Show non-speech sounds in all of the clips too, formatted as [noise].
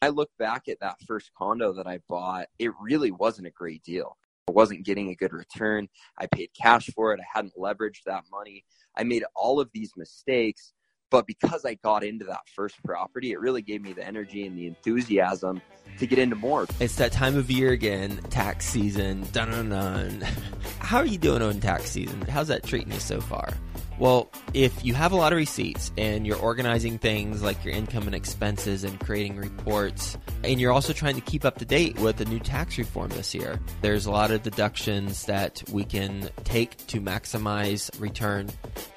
I look back at that first condo that I bought, it really wasn't a great deal. I wasn't getting a good return. I paid cash for it. I hadn't leveraged that money. I made all of these mistakes. But because I got into that first property, it really gave me the energy and the enthusiasm to get into more. It's that time of year again, tax season. Dun dun dun. [laughs] How are you doing on tax season? How's that treating you so far? Well, if you have a lot of receipts and you're organizing things like your income and expenses and creating reports, and you're also trying to keep up to date with the new tax reform this year, there's a lot of deductions that we can take to maximize return,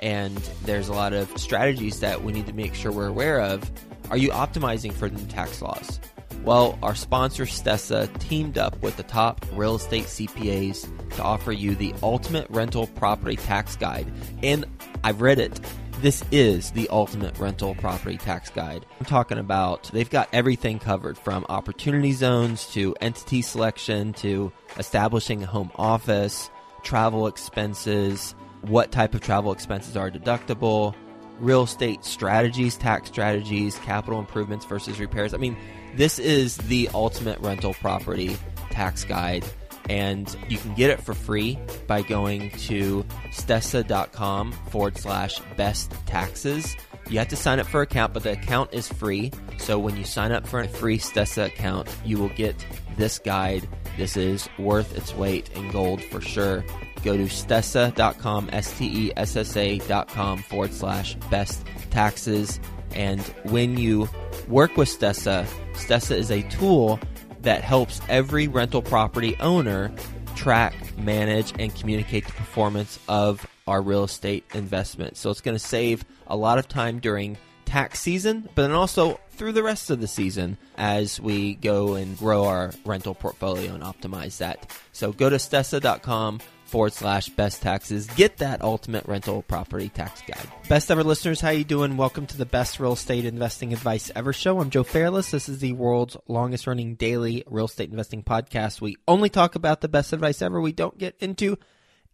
and there's a lot of strategies that we need to make sure we're aware of. Are you optimizing for the new tax laws? Well, our sponsor Stessa teamed up with the top real estate CPAs to offer you the ultimate rental property tax guide. And I've read it. This is the ultimate rental property tax guide. I'm talking about they've got everything covered from opportunity zones to entity selection to establishing a home office, travel expenses, what type of travel expenses are deductible, real estate strategies, tax strategies, capital improvements versus repairs. I mean, this is the ultimate rental property tax guide, and you can get it for free by going to stessa.com forward slash best taxes. You have to sign up for an account, but the account is free. So when you sign up for a free Stessa account, you will get this guide. This is worth its weight in gold for sure. Go to stessa.com, S T E S S A.com forward slash best taxes. And when you work with Stessa, Stessa is a tool that helps every rental property owner track, manage, and communicate the performance of our real estate investment. So it's going to save a lot of time during tax season, but then also through the rest of the season as we go and grow our rental portfolio and optimize that. So go to stessa.com forward slash best taxes. Get that ultimate rental property tax guide. Best ever listeners, how you doing? Welcome to the best real estate investing advice ever show. I'm Joe Fairless. This is the world's longest running daily real estate investing podcast. We only talk about the best advice ever. We don't get into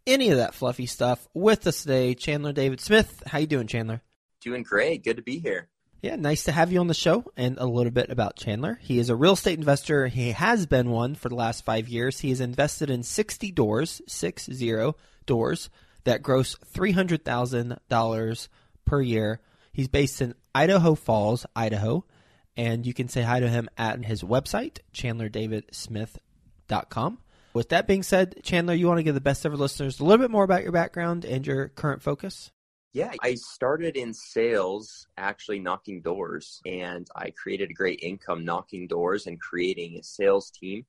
any of that fluffy stuff. With us today, Chandler David Smith. How you doing, Chandler? Doing great. Good to be here. Yeah, nice to have you on the show and a little bit about Chandler. He is a real estate investor. He has been one for the last five years. He has invested in 60 doors, six zero doors that gross $300,000 per year. He's based in Idaho Falls, Idaho, and you can say hi to him at his website, chandlerdavidsmith.com. With that being said, Chandler, you want to give the best ever listeners a little bit more about your background and your current focus? Yeah, I started in sales actually knocking doors and I created a great income knocking doors and creating a sales team.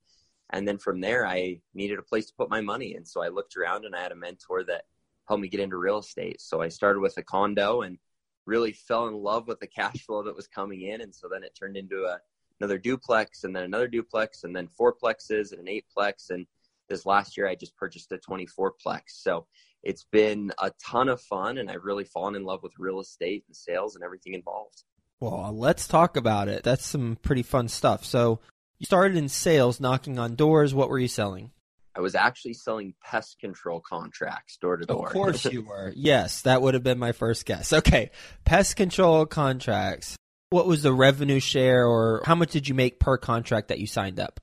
And then from there, I needed a place to put my money. And so I looked around and I had a mentor that helped me get into real estate. So I started with a condo and really fell in love with the cash flow that was coming in. And so then it turned into a, another duplex and then another duplex and then four plexes and an eightplex. And this last year, I just purchased a 24 plex. So it's been a ton of fun and I've really fallen in love with real estate and sales and everything involved. Well, let's talk about it. That's some pretty fun stuff. So, you started in sales, knocking on doors. What were you selling? I was actually selling pest control contracts door to door. Of course [laughs] you were. Yes, that would have been my first guess. Okay, pest control contracts. What was the revenue share or how much did you make per contract that you signed up?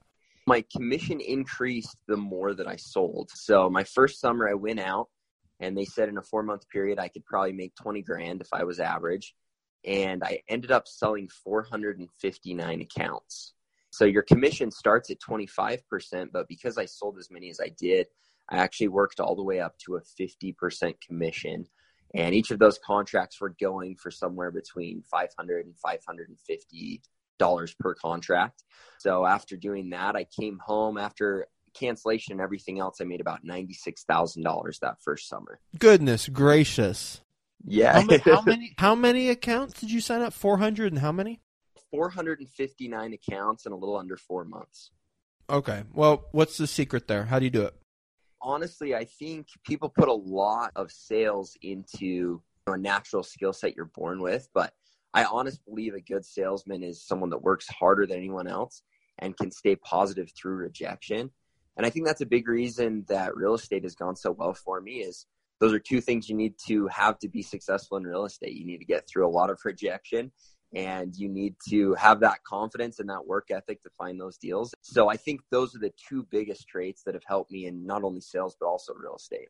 My commission increased the more that I sold. So, my first summer I went out and they said in a four month period I could probably make 20 grand if I was average. And I ended up selling 459 accounts. So your commission starts at 25%, but because I sold as many as I did, I actually worked all the way up to a 50% commission. And each of those contracts were going for somewhere between 500 and 550 dollars per contract. So after doing that, I came home after cancellation and everything else, I made about ninety six thousand dollars that first summer. Goodness gracious! Yeah. How many, how [laughs] many, how many accounts did you sign up? Four hundred and how many? Four hundred and fifty nine accounts in a little under four months. Okay. Well, what's the secret there? How do you do it? Honestly, I think people put a lot of sales into a natural skill set you're born with, but I honestly believe a good salesman is someone that works harder than anyone else and can stay positive through rejection. And I think that's a big reason that real estate has gone so well for me is those are two things you need to have to be successful in real estate. You need to get through a lot of rejection and you need to have that confidence and that work ethic to find those deals. So I think those are the two biggest traits that have helped me in not only sales but also real estate.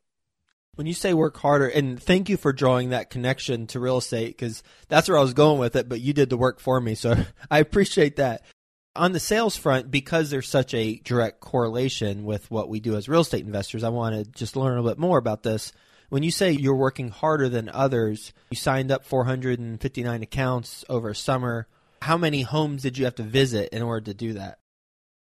When you say work harder, and thank you for drawing that connection to real estate because that's where I was going with it, but you did the work for me. So [laughs] I appreciate that. On the sales front, because there's such a direct correlation with what we do as real estate investors, I want to just learn a little bit more about this. When you say you're working harder than others, you signed up 459 accounts over summer. How many homes did you have to visit in order to do that?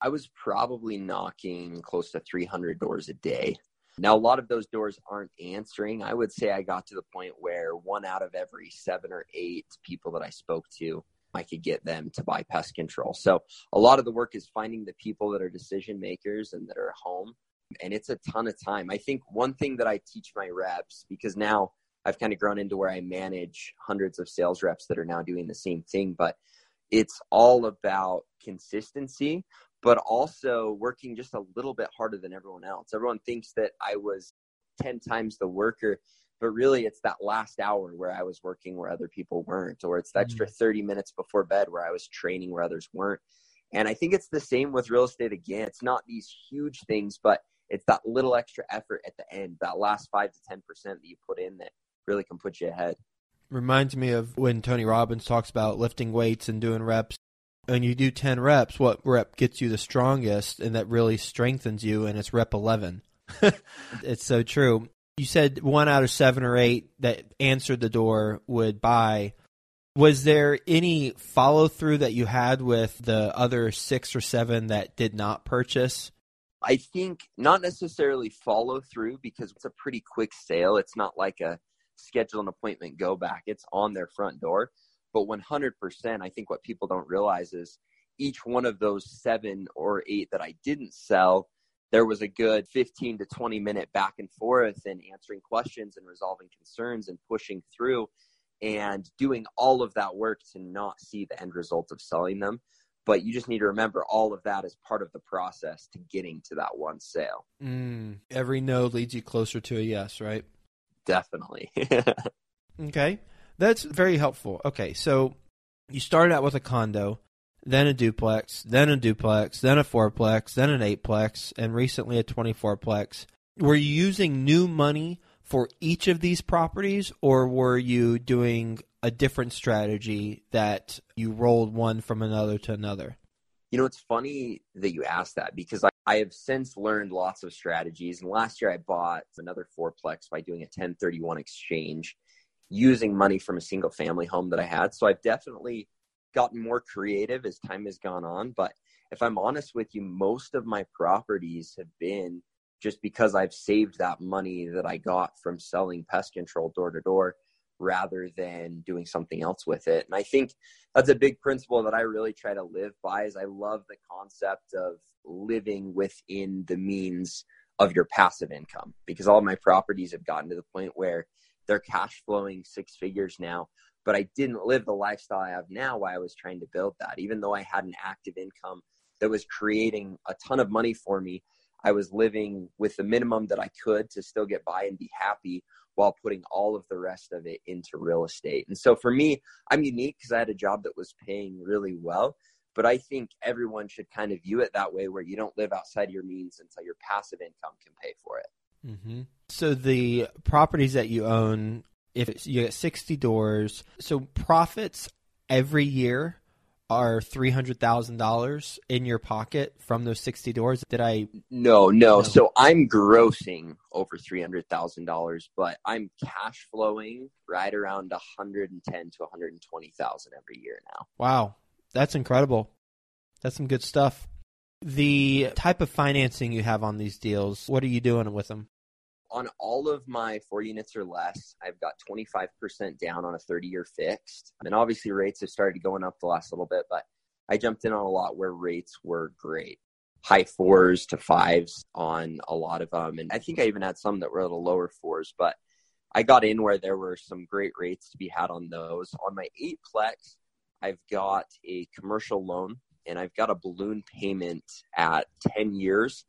I was probably knocking close to 300 doors a day. Now, a lot of those doors aren't answering. I would say I got to the point where one out of every seven or eight people that I spoke to, I could get them to buy pest control. So, a lot of the work is finding the people that are decision makers and that are home and it's a ton of time. I think one thing that I teach my reps because now I've kind of grown into where I manage hundreds of sales reps that are now doing the same thing, but it's all about consistency, but also working just a little bit harder than everyone else. Everyone thinks that I was 10 times the worker, but really it's that last hour where I was working where other people weren't, or it's the extra mm. 30 minutes before bed where I was training where others weren't. And I think it's the same with real estate again. It's not these huge things, but it's that little extra effort at the end, that last five to ten percent that you put in that really can put you ahead. Reminds me of when Tony Robbins talks about lifting weights and doing reps. and you do ten reps, what rep gets you the strongest and that really strengthens you, and it's rep eleven. [laughs] it's so true. You said one out of seven or eight that answered the door would buy. Was there any follow through that you had with the other six or seven that did not purchase? I think not necessarily follow through because it's a pretty quick sale. It's not like a schedule an appointment, go back. It's on their front door. But 100%, I think what people don't realize is each one of those seven or eight that I didn't sell, there was a good 15 to 20 minute back and forth and answering questions and resolving concerns and pushing through and doing all of that work to not see the end result of selling them but you just need to remember all of that is part of the process to getting to that one sale. Mm, every no leads you closer to a yes, right? Definitely. [laughs] okay. That's very helpful. Okay. So you started out with a condo, then a duplex, then a duplex, then a fourplex, then an eightplex, and recently a 24plex. Were you using new money for each of these properties, or were you doing a different strategy that you rolled one from another to another? You know, it's funny that you asked that because I, I have since learned lots of strategies. And last year I bought another fourplex by doing a 1031 exchange using money from a single family home that I had. So I've definitely gotten more creative as time has gone on. But if I'm honest with you, most of my properties have been just because I've saved that money that I got from selling pest control door to door rather than doing something else with it. And I think that's a big principle that I really try to live by is I love the concept of living within the means of your passive income because all my properties have gotten to the point where they're cash flowing six figures now but I didn't live the lifestyle I have now while I was trying to build that even though I had an active income that was creating a ton of money for me I was living with the minimum that I could to still get by and be happy while putting all of the rest of it into real estate. And so for me, I'm unique because I had a job that was paying really well. But I think everyone should kind of view it that way where you don't live outside your means until your passive income can pay for it. Mm-hmm. So the properties that you own, if you get 60 doors, so profits every year are three hundred thousand dollars in your pocket from those sixty doors? Did I? No, no. no. So I'm grossing over three hundred thousand dollars, but I'm cash flowing right around one hundred and ten to one hundred and twenty thousand every year now. Wow, that's incredible. That's some good stuff. The type of financing you have on these deals, what are you doing with them? On all of my four units or less, I've got 25% down on a 30 year fixed. And obviously, rates have started going up the last little bit, but I jumped in on a lot where rates were great high fours to fives on a lot of them. And I think I even had some that were at the lower fours, but I got in where there were some great rates to be had on those. On my eight plex, I've got a commercial loan and I've got a balloon payment at 10 years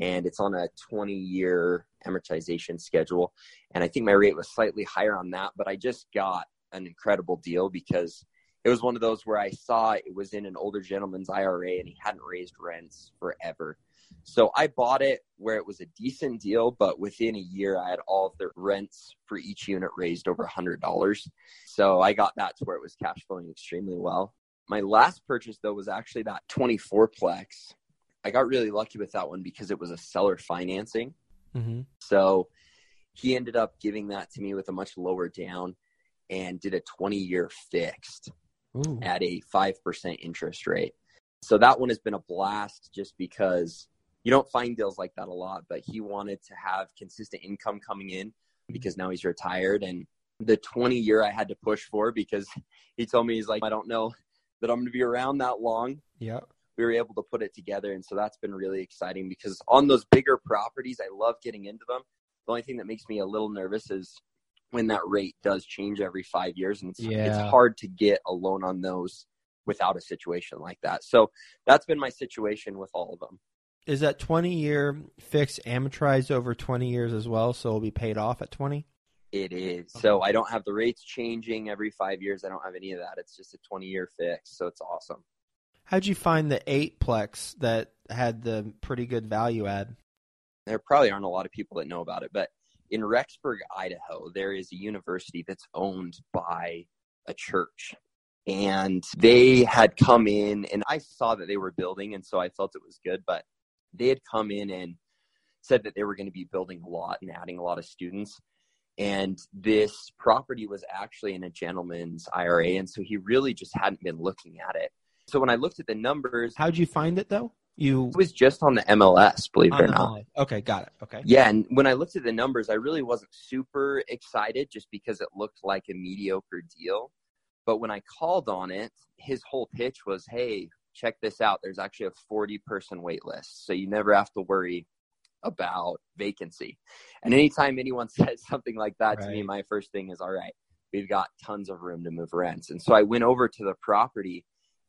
and it's on a 20 year amortization schedule. And I think my rate was slightly higher on that, but I just got an incredible deal because it was one of those where I saw it was in an older gentleman's IRA and he hadn't raised rents forever. So I bought it where it was a decent deal, but within a year I had all of the rents for each unit raised over a hundred dollars. So I got that to where it was cash flowing extremely well. My last purchase though was actually that 24 plex. I got really lucky with that one because it was a seller financing. Mm-hmm. So he ended up giving that to me with a much lower down and did a 20 year fixed Ooh. at a 5% interest rate. So that one has been a blast just because you don't find deals like that a lot, but he wanted to have consistent income coming in because now he's retired. And the 20 year I had to push for because [laughs] he told me, he's like, I don't know that I'm going to be around that long. Yeah. We were able to put it together. And so that's been really exciting because on those bigger properties, I love getting into them. The only thing that makes me a little nervous is when that rate does change every five years. And it's, yeah. it's hard to get a loan on those without a situation like that. So that's been my situation with all of them. Is that 20 year fixed amortized over 20 years as well? So it'll be paid off at 20? It is. So I don't have the rates changing every five years. I don't have any of that. It's just a 20 year fix. So it's awesome. How'd you find the eight plex that had the pretty good value add? There probably aren't a lot of people that know about it, but in Rexburg, Idaho, there is a university that's owned by a church. And they had come in, and I saw that they were building, and so I felt it was good. But they had come in and said that they were going to be building a lot and adding a lot of students. And this property was actually in a gentleman's IRA. And so he really just hadn't been looking at it. So when I looked at the numbers. How'd you find it though? You it was just on the MLS, believe it or not. Ah, okay, got it. Okay. Yeah, and when I looked at the numbers, I really wasn't super excited just because it looked like a mediocre deal. But when I called on it, his whole pitch was, "Hey, check this out. There's actually a 40 person wait list. So you never have to worry about vacancy. And anytime anyone [laughs] says something like that right. to me, my first thing is, all right, we've got tons of room to move rents. And so I went over to the property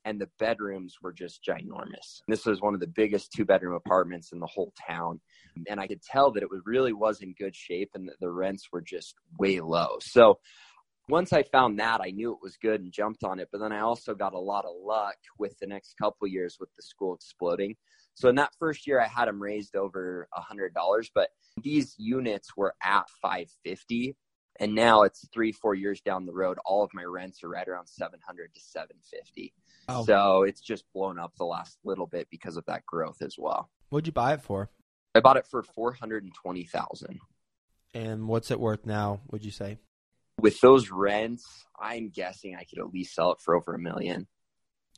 and the bedrooms were just ginormous. This was one of the biggest two bedroom apartments in the whole town. And I could tell that it really was in good shape and that the rents were just way low. So once I found that, I knew it was good and jumped on it. But then I also got a lot of luck with the next couple years with the school exploding. So in that first year, I had them raised over a hundred dollars, but these units were at 550 and now it's three four years down the road all of my rents are right around 700 to 750 oh. so it's just blown up the last little bit because of that growth as well what'd you buy it for i bought it for 420000 and what's it worth now would you say with those rents, I'm guessing I could at least sell it for over a million.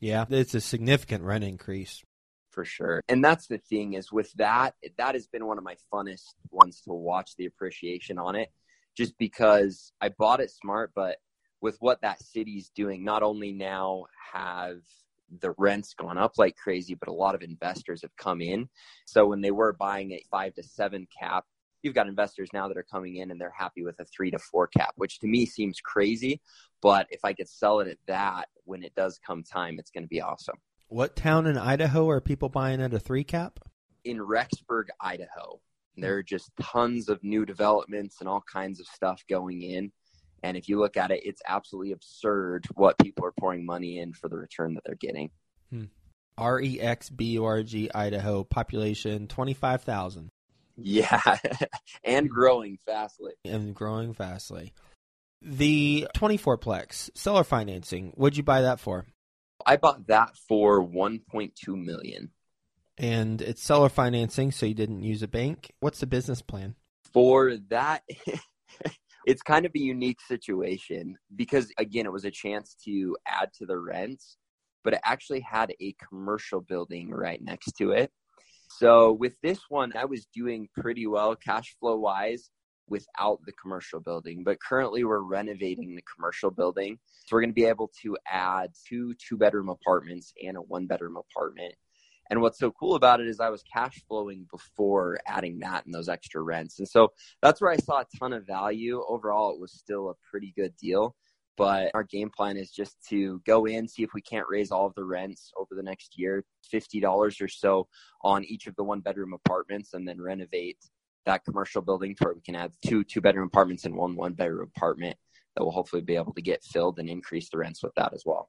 Yeah, it's a significant rent increase. For sure. And that's the thing is with that, that has been one of my funnest ones to watch the appreciation on it, just because I bought it smart, but with what that city's doing, not only now have the rents gone up like crazy, but a lot of investors have come in. So when they were buying a five to seven cap, you've got investors now that are coming in and they're happy with a three to four cap, which to me seems crazy. But if I could sell it at that when it does come time, it's going to be awesome. What town in Idaho are people buying at a three cap? In Rexburg, Idaho. There are just tons of new developments and all kinds of stuff going in. And if you look at it, it's absolutely absurd what people are pouring money in for the return that they're getting. Hmm. R E X B U R G, Idaho, population 25,000. Yeah, [laughs] and growing fastly. And growing fastly. The 24 plex seller financing, what'd you buy that for? I bought that for 1.2 million. And it's seller financing, so you didn't use a bank. What's the business plan? For that, [laughs] it's kind of a unique situation because, again, it was a chance to add to the rents, but it actually had a commercial building right next to it. So with this one, I was doing pretty well cash flow wise without the commercial building. But currently, we're renovating the commercial building. So we're going to be able to add two two bedroom apartments and a one bedroom apartment. And what's so cool about it is I was cash flowing before adding that and those extra rents. And so that's where I saw a ton of value. Overall, it was still a pretty good deal. But our game plan is just to go in, see if we can't raise all of the rents over the next year, $50 or so on each of the one bedroom apartments, and then renovate that commercial building to where we can have two two bedroom apartments and one one bedroom apartment that will hopefully be able to get filled and increase the rents with that as well.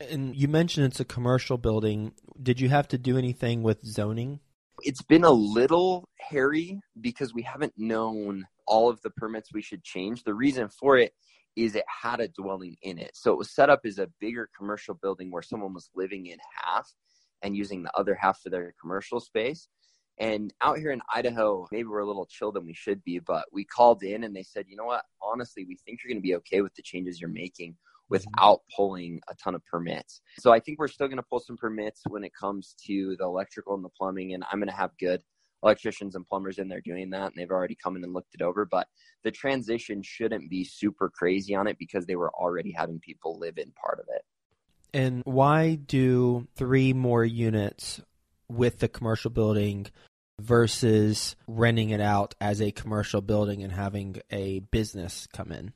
And you mentioned it's a commercial building. Did you have to do anything with zoning? It's been a little hairy because we haven't known all of the permits we should change. The reason for it is it had a dwelling in it. So it was set up as a bigger commercial building where someone was living in half and using the other half for their commercial space. And out here in Idaho, maybe we're a little chill than we should be, but we called in and they said, you know what? Honestly, we think you're going to be okay with the changes you're making Mm-hmm. without pulling a ton of permits. So I think we're still going to pull some permits when it comes to the electrical and the plumbing, and I'm going to have good electricians and plumbers in there doing that, and they've already come in and looked it over. But the transition shouldn't be super crazy on it because they were already having people live in part of it. And why do three more units with the commercial building versus renting it out as a commercial building and having a business come in?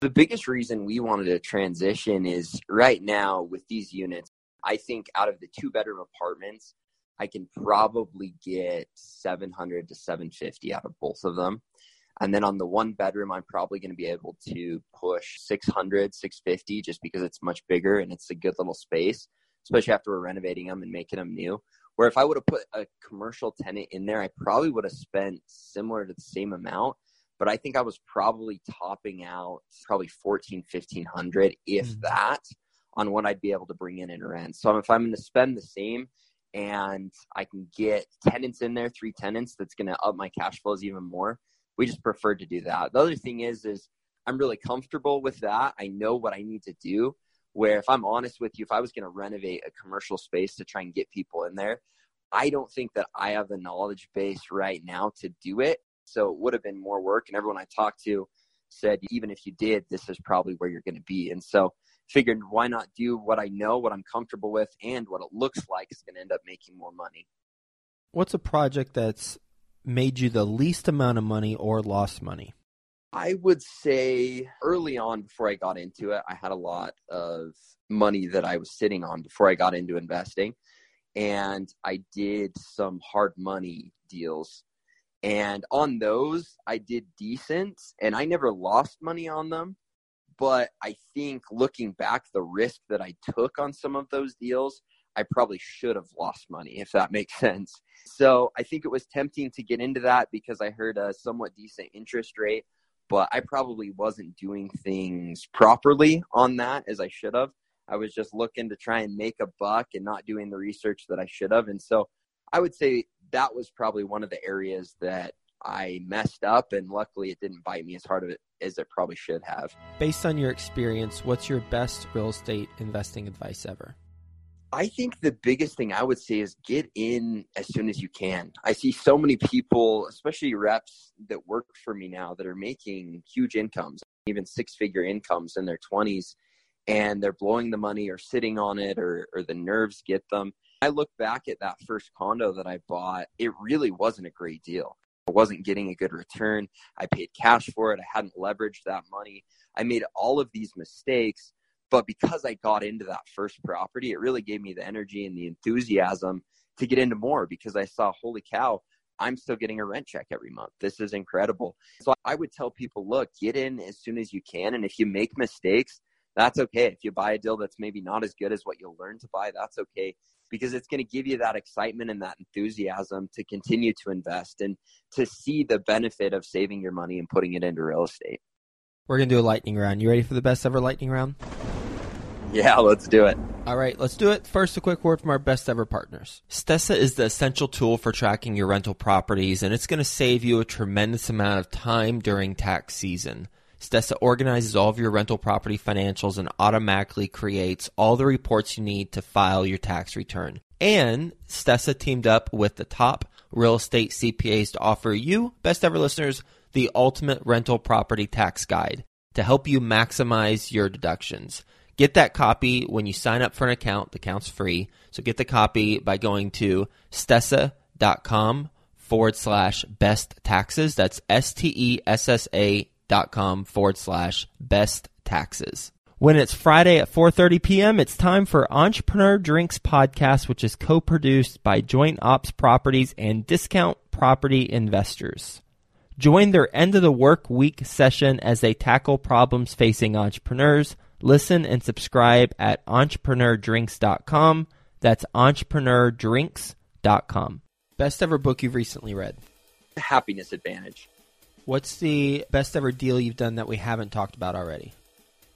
The biggest reason we wanted to transition is right now with these units, I think out of the two bedroom apartments, I can probably get 700 to 750 out of both of them. And then on the one bedroom, I'm probably going to be able to push 600, 650 just because it's much bigger and it's a good little space, especially after we're renovating them and making them new. Where if I would have put a commercial tenant in there, I probably would have spent similar to the same amount. But I think I was probably topping out probably 14, 1500, if mm-hmm. that, on what I'd be able to bring in in rent. So if I'm going to spend the same and I can get tenants in there, three tenants, that's going to up my cash flows even more we just preferred to do that. The other thing is, is I'm really comfortable with that. I know what I need to do. Where if I'm honest with you, if I was going to renovate a commercial space to try and get people in there, I don't think that I have the knowledge base right now to do it. So it would have been more work. And everyone I talked to said, even if you did, this is probably where you're going to be. And so figured, why not do what I know, what I'm comfortable with, and what it looks like is going to end up making more money. What's a project that's made you the least amount of money or lost money? I would say early on before I got into it, I had a lot of money that I was sitting on before I got into investing. And I did some hard money deals. And on those, I did decent and I never lost money on them. But I think looking back, the risk that I took on some of those deals I probably should have lost money, if that makes [laughs] sense. So I think it was tempting to get into that because I heard a somewhat decent interest rate, but I probably wasn't doing things properly on that as I should have. I was just looking to try and make a buck and not doing the research that I should have. And so I would say that was probably one of the areas that I messed up, and luckily it didn't bite me as hard as it probably should have. Based on your experience, what's your best real estate investing advice ever? I think the biggest thing I would say is get in as soon as you can. I see so many people, especially reps that work for me now, that are making huge incomes, even six figure incomes in their 20s, and they're blowing the money or sitting on it or, or the nerves get them. I look back at that first condo that I bought, it really wasn't a great deal. I wasn't getting a good return. I paid cash for it. I hadn't leveraged that money. I made all of these mistakes but because I got into that first property, it really gave me the energy and the enthusiasm to get into more because I saw, holy cow, I'm still getting a rent check every month. This is incredible. So I would tell people, look, get in as soon as you can. And if you make mistakes, that's okay. If you buy a deal that's maybe not as good as what you'll learn to buy, that's okay because it's going to give you that excitement and that enthusiasm to continue to invest and to see the benefit of saving your money and putting it into real estate. We're going to do a lightning round. You ready for the best ever lightning round? Yeah, let's do it. All right, let's do it. First, a quick word from our best ever partners. Stessa is the essential tool for tracking your rental properties, and it's going to save you a tremendous amount of time during tax season. Stessa organizes all of your rental property financials and automatically creates all the reports you need to file your tax return. And Stessa teamed up with the top real estate CPAs to offer you, best ever listeners, the ultimate rental property tax guide to help you maximize your deductions. Get that copy when you sign up for an account. The account's free. So get the copy by going to stessa.com forward slash best taxes. That's S T E S S A dot com forward slash best taxes. When it's Friday at 4:30 p.m., it's time for Entrepreneur Drinks podcast, which is co-produced by Joint Ops Properties and Discount Property Investors. Join their end of the work week session as they tackle problems facing entrepreneurs Listen and subscribe at entrepreneurdrinks.com. That's entrepreneurdrinks.com. Best ever book you've recently read? The Happiness Advantage. What's the best ever deal you've done that we haven't talked about already?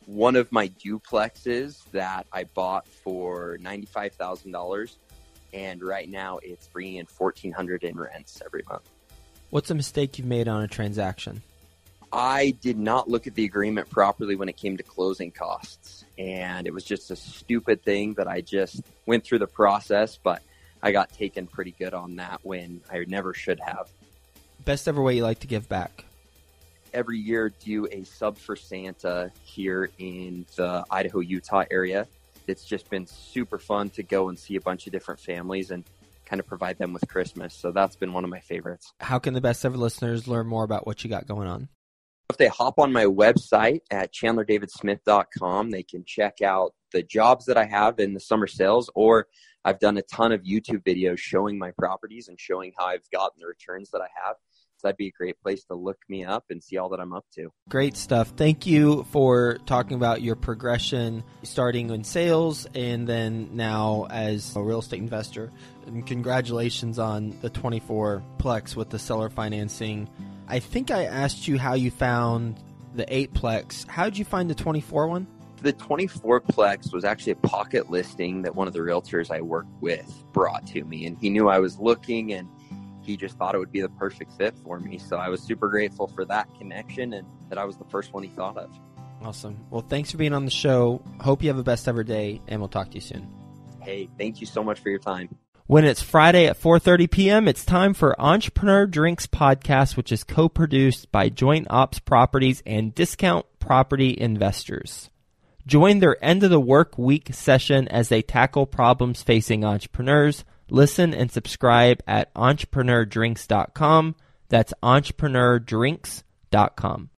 One of my duplexes that I bought for $95,000 and right now it's bringing in 1400 in rents every month. What's a mistake you've made on a transaction? I did not look at the agreement properly when it came to closing costs. And it was just a stupid thing that I just went through the process, but I got taken pretty good on that when I never should have. Best ever way you like to give back? Every year, do a sub for Santa here in the Idaho, Utah area. It's just been super fun to go and see a bunch of different families and kind of provide them with Christmas. So that's been one of my favorites. How can the best ever listeners learn more about what you got going on? If they hop on my website at chandlerdavidsmith.com, they can check out the jobs that I have in the summer sales, or I've done a ton of YouTube videos showing my properties and showing how I've gotten the returns that I have. That'd be a great place to look me up and see all that I'm up to. Great stuff. Thank you for talking about your progression starting in sales and then now as a real estate investor. And congratulations on the 24 Plex with the seller financing. I think I asked you how you found the 8 Plex. How did you find the 24 one? The 24 Plex was actually a pocket listing that one of the realtors I work with brought to me. And he knew I was looking and he just thought it would be the perfect fit for me. So I was super grateful for that connection and that I was the first one he thought of. Awesome. Well, thanks for being on the show. Hope you have a best ever day, and we'll talk to you soon. Hey, thank you so much for your time. When it's Friday at 4:30 p.m., it's time for Entrepreneur Drinks podcast, which is co-produced by Joint Ops Properties and Discount Property Investors. Join their end of the work week session as they tackle problems facing entrepreneurs Listen and subscribe at entrepreneurdrinks.com. That's entrepreneurdrinks.com.